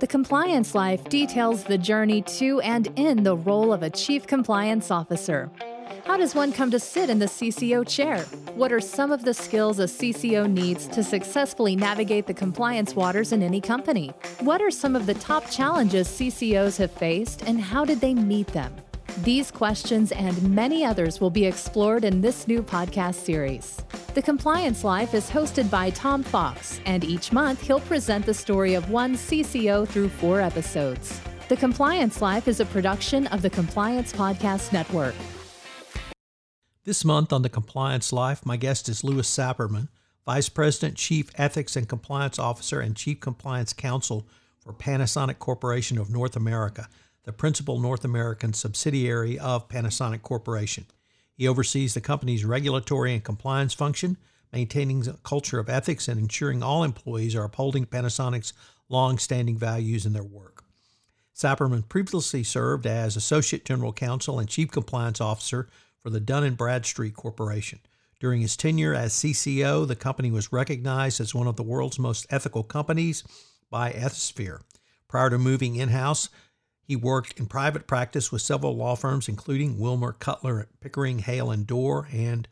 The Compliance Life details the journey to and in the role of a Chief Compliance Officer. How does one come to sit in the CCO chair? What are some of the skills a CCO needs to successfully navigate the compliance waters in any company? What are some of the top challenges CCOs have faced and how did they meet them? These questions and many others will be explored in this new podcast series. The Compliance Life is hosted by Tom Fox, and each month he'll present the story of one CCO through four episodes. The Compliance Life is a production of the Compliance Podcast Network. This month on the Compliance Life, my guest is Louis Sapirman, Vice President, Chief Ethics and Compliance Officer, and Chief Compliance Counsel for Panasonic Corporation of North America, the principal North American subsidiary of Panasonic Corporation. He oversees the company's regulatory and compliance function, maintaining a culture of ethics and ensuring all employees are upholding Panasonic's long standing values in their work. Sapirman previously served as Associate General Counsel and Chief Compliance Officer for the Dun & Bradstreet Corporation. During his tenure as CCO, the company was recognized as one of the world's most ethical companies by Ethisphere. Prior to moving in-house, he worked in private practice with several law firms, including Wilmer, Cutler, Pickering, Hale and Dorr, and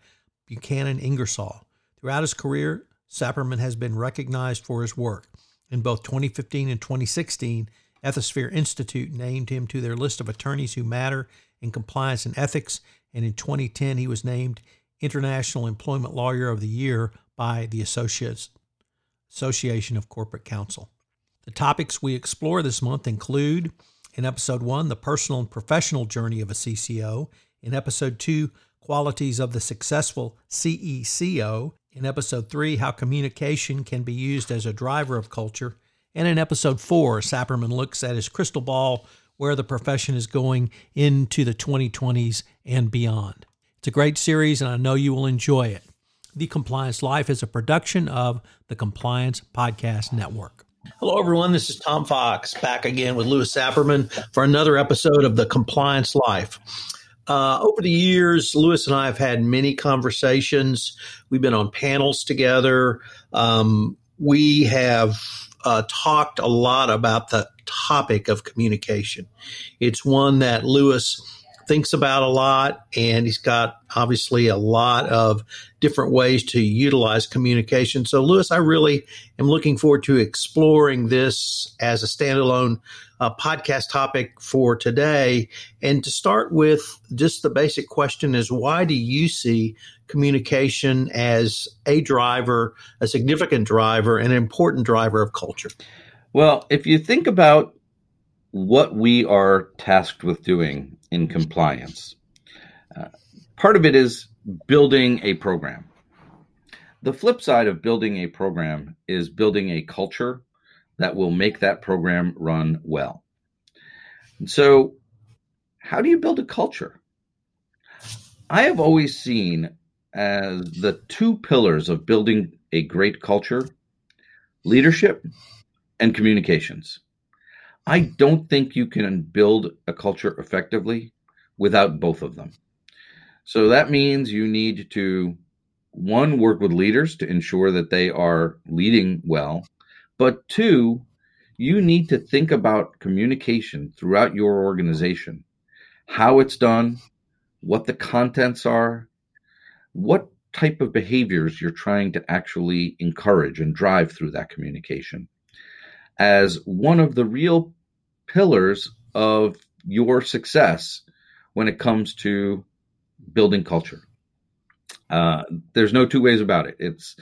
Buchanan Ingersoll. Throughout his career, Sapirman has been recognized for his work. In both 2015 and 2016, Ethisphere Institute named him to their list of attorneys who matter in compliance and ethics, and in 2010 he was named International Employment Lawyer of the Year by the Associates Association of Corporate Counsel. The topics we explore this month include in episode one, the personal and professional journey of a CCO. In episode two, qualities of the successful CECO. In episode three, how communication can be used as a driver of culture. And in episode four, Sapirman looks at his crystal ball where the profession is going into the 2020s and beyond. It's a great series, and I know you will enjoy it. The Compliance Life is a production of the Compliance Podcast Network. Hello, everyone. This is Tom Fox back again with Louis Sapirman for another episode of The Compliance Life. Uh, over the years, Louis and I have had many conversations. We've been on panels together. Um, we have uh, talked a lot about the topic of communication. It's one that Louis thinks about a lot, and he's got obviously a lot of different ways to utilize communication. So, Louis, I really am looking forward to exploring this as a standalone uh, podcast topic for today. And to start with, just the basic question is why do you see communication as a driver, a significant driver, an important driver of culture? Well, if you think about what we are tasked with doing in compliance. Uh, part of it is building a program. The flip side of building a program is building a culture that will make that program run well. And so, how do you build a culture? I have always seen as the two pillars of building a great culture leadership and communications. I don't think you can build a culture effectively without both of them. So that means you need to, one, work with leaders to ensure that they are leading well, but two, you need to think about communication throughout your organization, how it's done, what the contents are, what type of behaviors you're trying to actually encourage and drive through that communication as one of the real pillars of your success when it comes to building culture. Uh, there's no two ways about it. It's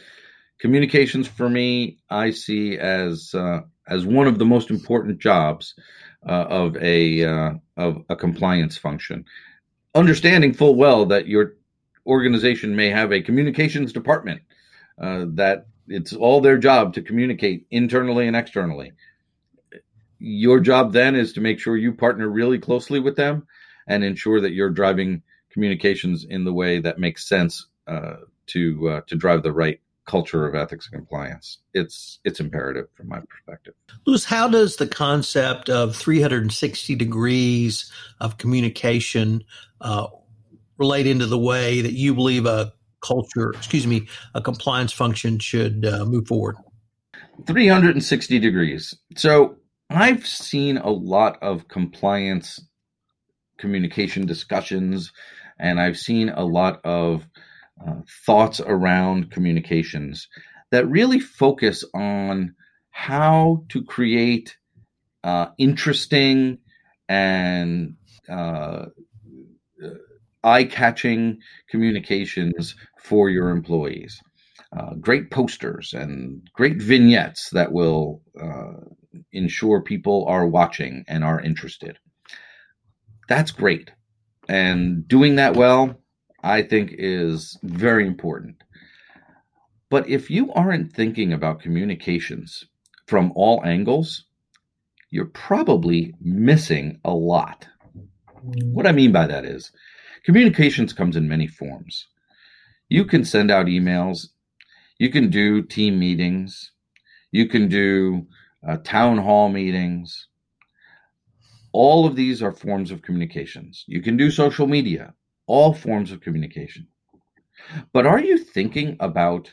communications for me. I see as uh, as one of the most important jobs uh, of a uh, of a compliance function. Understanding full well that your organization may have a communications department uh, that it's all their job to communicate internally and externally your job then is to make sure you partner really closely with them and ensure that you're driving communications in the way that makes sense uh, to uh, to drive the right culture of ethics and compliance. It's it's imperative from my perspective. Louis, how does the concept of 360 degrees of communication uh, relate into the way that you believe a culture, excuse me, a compliance function should uh, move forward? 360 degrees. So I've seen a lot of compliance communication discussions, and I've seen a lot of uh, thoughts around communications that really focus on how to create uh, interesting and uh, eye catching communications for your employees. Uh, great posters and great vignettes that will uh, ensure people are watching and are interested. That's great. And doing that well, I think, is very important. But if you aren't thinking about communications from all angles, you're probably missing a lot. What I mean by that is communications comes in many forms. You can send out emails, you can do team meetings, you can do uh, town hall meetings. All of these are forms of communications. You can do social media, all forms of communication. But are you thinking about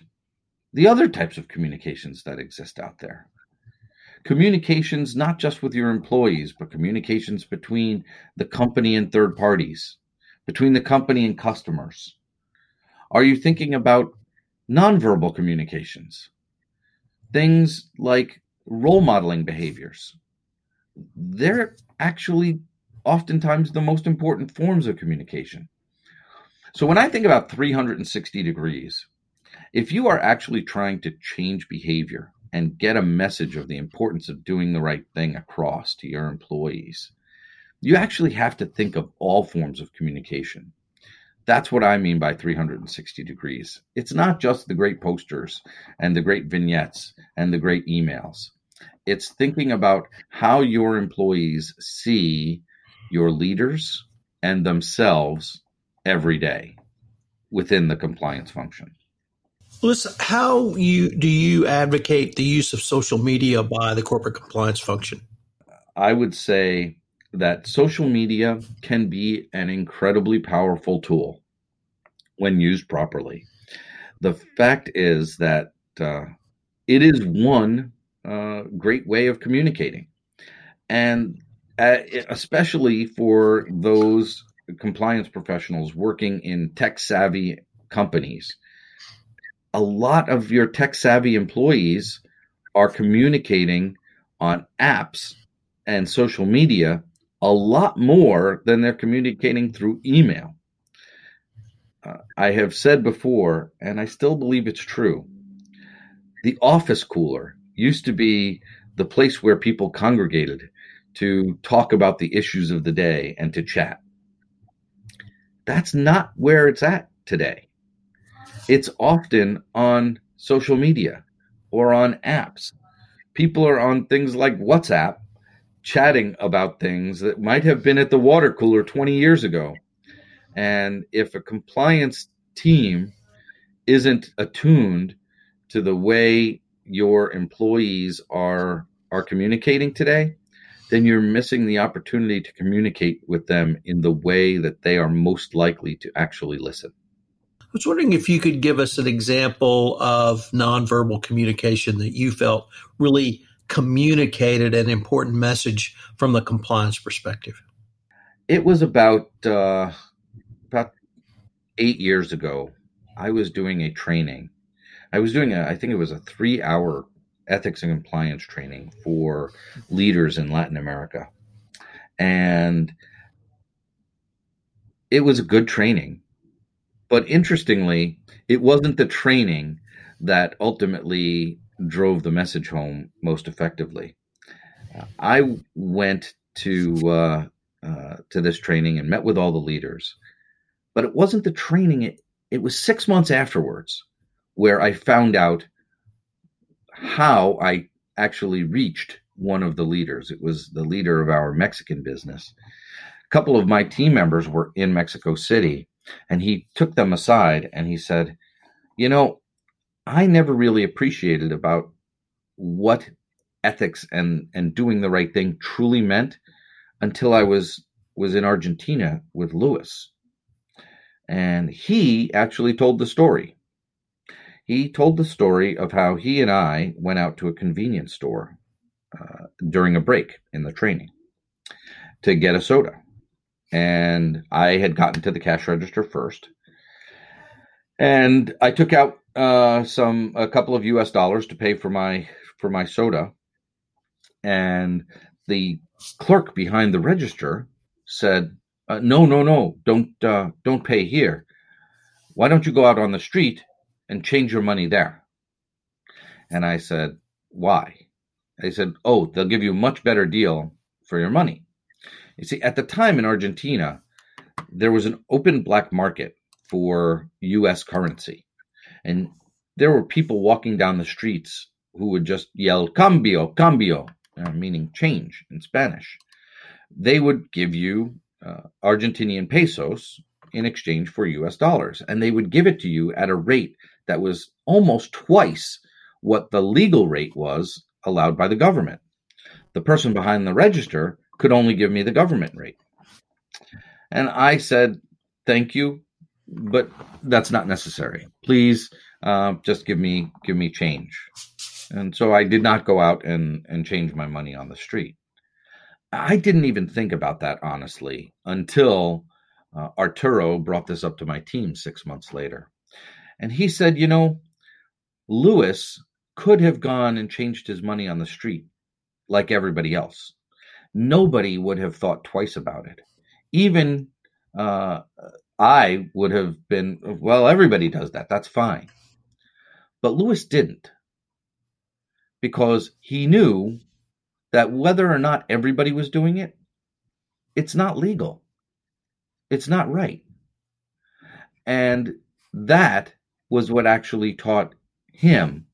the other types of communications that exist out there? Communications not just with your employees, but communications between the company and third parties, between the company and customers. Are you thinking about nonverbal communications? Things like role modeling behaviors. They're actually oftentimes the most important forms of communication. So when I think about 360 degrees, if you are actually trying to change behavior and get a message of the importance of doing the right thing across to your employees, you actually have to think of all forms of communication. That's what I mean by 360 degrees. It's not just the great posters and the great vignettes and the great emails. It's thinking about how your employees see your leaders and themselves every day within the compliance function. Listen, how you do you advocate the use of social media by the corporate compliance function? I would say that social media can be an incredibly powerful tool when used properly. The fact is that uh, it is one uh, great way of communicating, and uh, especially for those compliance professionals working in tech savvy companies. A lot of your tech savvy employees are communicating on apps and social media a lot more than they're communicating through email. Uh, I have said before, and I still believe it's true the office cooler used to be the place where people congregated to talk about the issues of the day and to chat. That's not where it's at today. It's often on social media or on apps. People are on things like WhatsApp chatting about things that might have been at the water cooler 20 years ago. And if a compliance team isn't attuned to the way your employees are are communicating today, then you're missing the opportunity to communicate with them in the way that they are most likely to actually listen. I was wondering if you could give us an example of nonverbal communication that you felt really communicated an important message from the compliance perspective? It was about uh, about eight years ago. I was doing a training. I was doing a, I think it was a three hour ethics and compliance training for leaders in Latin America. And it was a good training. But interestingly, it wasn't the training that ultimately drove the message home most effectively. I went to uh, uh, to this training and met with all the leaders, but it wasn't the training. It it was six months afterwards where I found out how I actually reached one of the leaders. It was the leader of our Mexican business. A couple of my team members were in Mexico City, and he took them aside and he said, "You know, I never really appreciated about what ethics and and doing the right thing truly meant until I was was in Argentina with Louis. And he actually told the story. He told the story of how he and I went out to a convenience store uh, during a break in the training to get a soda. And I had gotten to the cash register first. And I took out uh, some a couple of US dollars to pay for my for my soda. And the clerk behind the register said, uh, "No, no, no! Don't uh, don't pay here. Why don't you go out on the street and change your money there?" And I said, "Why?" They said, "Oh, they'll give you a much better deal for your money." You see, at the time in Argentina, there was an open black market for U.S. currency, and there were people walking down the streets who would just yell "cambio, cambio," uh, meaning change in Spanish. They would give you uh, Argentinian pesos in exchange for US dollars. And they would give it to you at a rate that was almost twice what the legal rate was allowed by the government. The person behind the register could only give me the government rate. And I said, thank you, but that's not necessary. Please uh, just give me give me change. And so I did not go out and, and change my money on the street. I didn't even think about that honestly until uh, Arturo brought this up to my team six months later. And he said, you know, Louis could have gone and changed his money on the street like everybody else. Nobody would have thought twice about it. Even uh, I would have been, well, everybody does that. That's fine. But Louis didn't because he knew that whether or not everybody was doing it, it's not legal. It's not right. And that was what actually taught him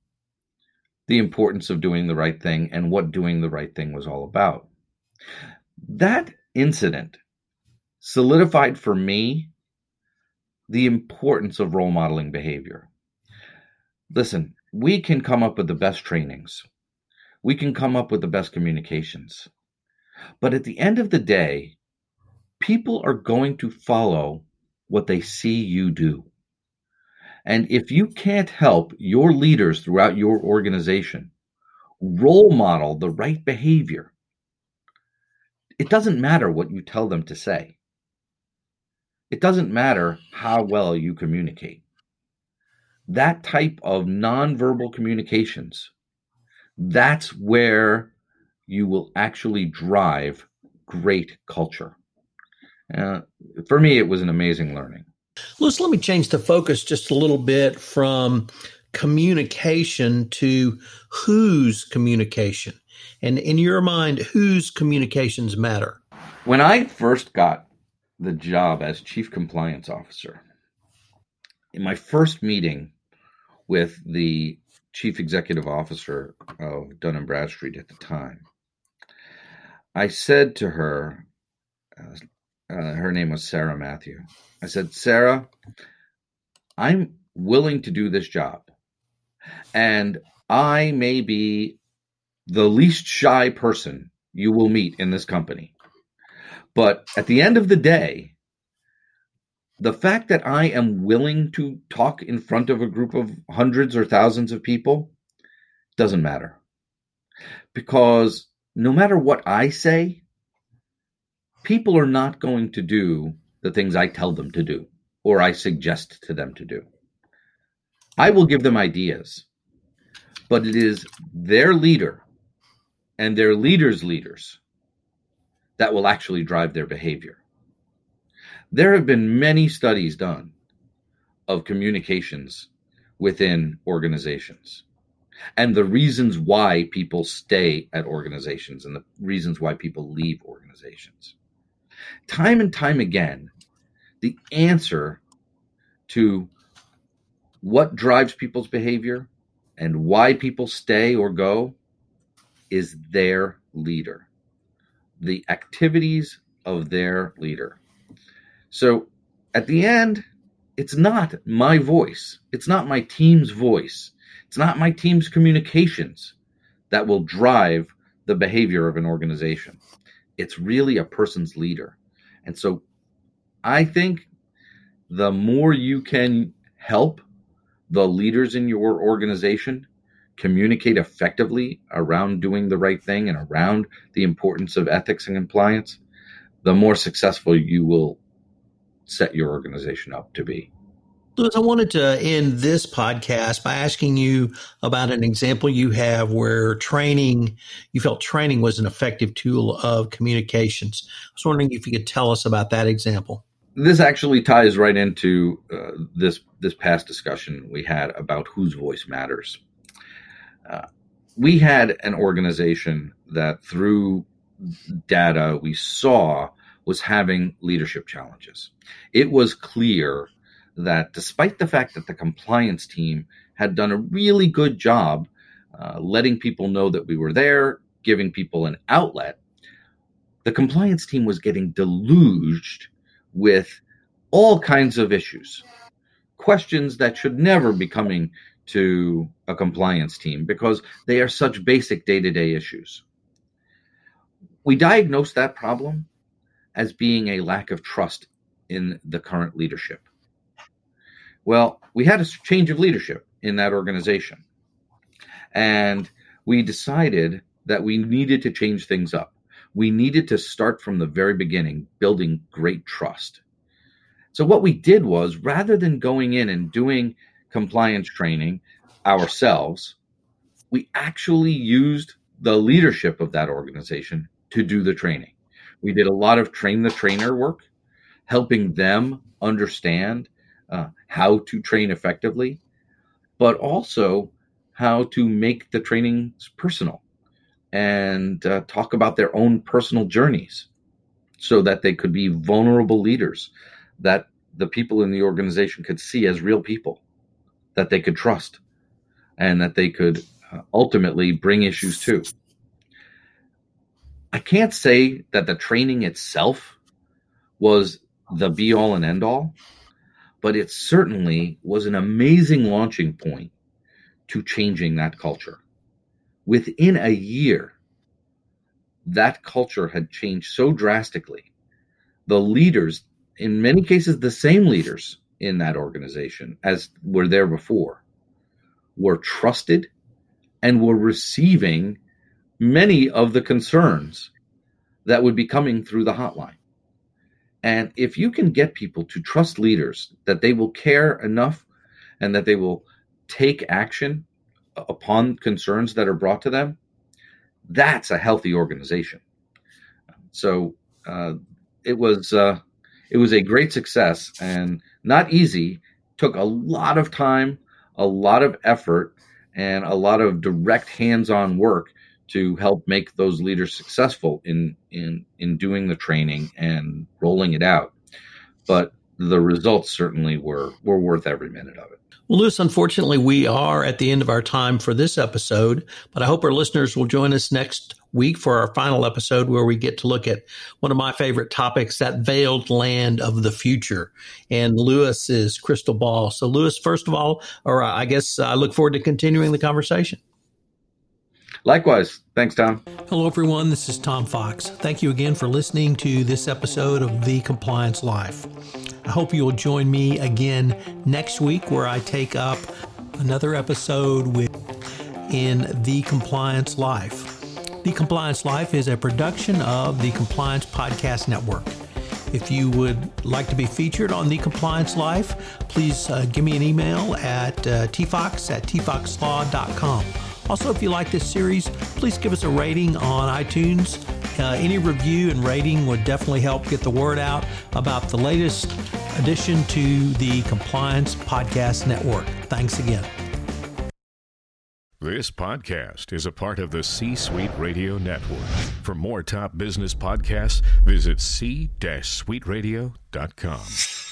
the importance of doing the right thing and what doing the right thing was all about. That incident solidified for me the importance of role modeling behavior. Listen, we can come up with the best trainings we can come up with the best communications. But at the end of the day, people are going to follow what they see you do. And if you can't help your leaders throughout your organization role model the right behavior, it doesn't matter what you tell them to say. It doesn't matter how well you communicate. That type of nonverbal communications that's where you will actually drive great culture. Uh, for me, it was an amazing learning. Louis, let me change the focus just a little bit from communication to whose communication. And in your mind, whose communications matter? When I first got the job as chief compliance officer, in my first meeting with the chief executive officer of Dun and Bradstreet at the time. I said to her, uh, uh, her name was Sara Mathew. I said, Sara, I'm willing to do this job, and I may be the least shy person you will meet in this company. But at the end of the day, the fact that I am willing to talk in front of a group of hundreds or thousands of people doesn't matter. Because no matter what I say, people are not going to do the things I tell them to do or I suggest to them to do. I will give them ideas, but it is their leader and their leaders' leaders that will actually drive their behavior. There have been many studies done of communications within organizations and the reasons why people stay at organizations and the reasons why people leave organizations. Time and time again, the answer to what drives people's behavior and why people stay or go is their leader, the activities of their leader. So at the end, it's not my voice. It's not my team's voice. It's not my team's communications that will drive the behavior of an organization. It's really a person's leader. And so I think the more you can help the leaders in your organization communicate effectively around doing the right thing and around the importance of ethics and compliance, the more successful you will set your organization up to be. Louis, I wanted to end this podcast by asking you about an example you have where training, you felt training was an effective tool of communications. I was wondering if you could tell us about that example. This actually ties right into uh, this this past discussion we had about whose voice matters. Uh, we had an organization that through data we saw was having leadership challenges. It was clear that despite the fact that the compliance team had done a really good job uh, letting people know that we were there, giving people an outlet, the compliance team was getting deluged with all kinds of issues, questions that should never be coming to a compliance team because they are such basic day to day issues. We diagnosed that problem as being a lack of trust in the current leadership. Well, we had a change of leadership in that organization. And we decided that we needed to change things up. We needed to start from the very beginning, building great trust. So, what we did was rather than going in and doing compliance training ourselves, we actually used the leadership of that organization to do the training. We did a lot of train the trainer work, helping them understand uh, how to train effectively, but also how to make the trainings personal and uh, talk about their own personal journeys so that they could be vulnerable leaders that the people in the organization could see as real people that they could trust and that they could uh, ultimately bring issues to. I can't say that the training itself was the be all and end all, but it certainly was an amazing launching point to changing that culture. Within a year, that culture had changed so drastically. The leaders, in many cases, the same leaders in that organization as were there before, were trusted and were receiving many of the concerns that would be coming through the hotline. And if you can get people to trust leaders that they will care enough and that they will take action upon concerns that are brought to them, that's a healthy organization. So uh, it was uh, it was a great success and not easy. Took a lot of time, a lot of effort, and a lot of direct hands-on work to help make those leaders successful in in in doing the training and rolling it out. But the results certainly were were worth every minute of it. Well, Louis, unfortunately, we are at the end of our time for this episode, but I hope our listeners will join us next week for our final episode where we get to look at one of my favorite topics, that veiled land of the future and Louis's crystal ball. So, Louis, first of all, or I guess I look forward to continuing the conversation. Likewise. Thanks, Tom. Hello, everyone. This is Tom Fox. Thank you again for listening to this episode of The Compliance Life. I hope you'll join me again next week where I take up another episode with in The Compliance Life. The Compliance Life is a production of the Compliance Podcast Network. If you would like to be featured on The Compliance Life, please uh, give me an email at uh, tfox at tfoxlaw.com. Also, if you like this series, please give us a rating on iTunes. Uh, any review and rating would definitely help get the word out about the latest addition to the Compliance Podcast Network. Thanks again. This podcast is a part of the C Suite Radio Network. For more top business podcasts, visit c-suiteradio.com.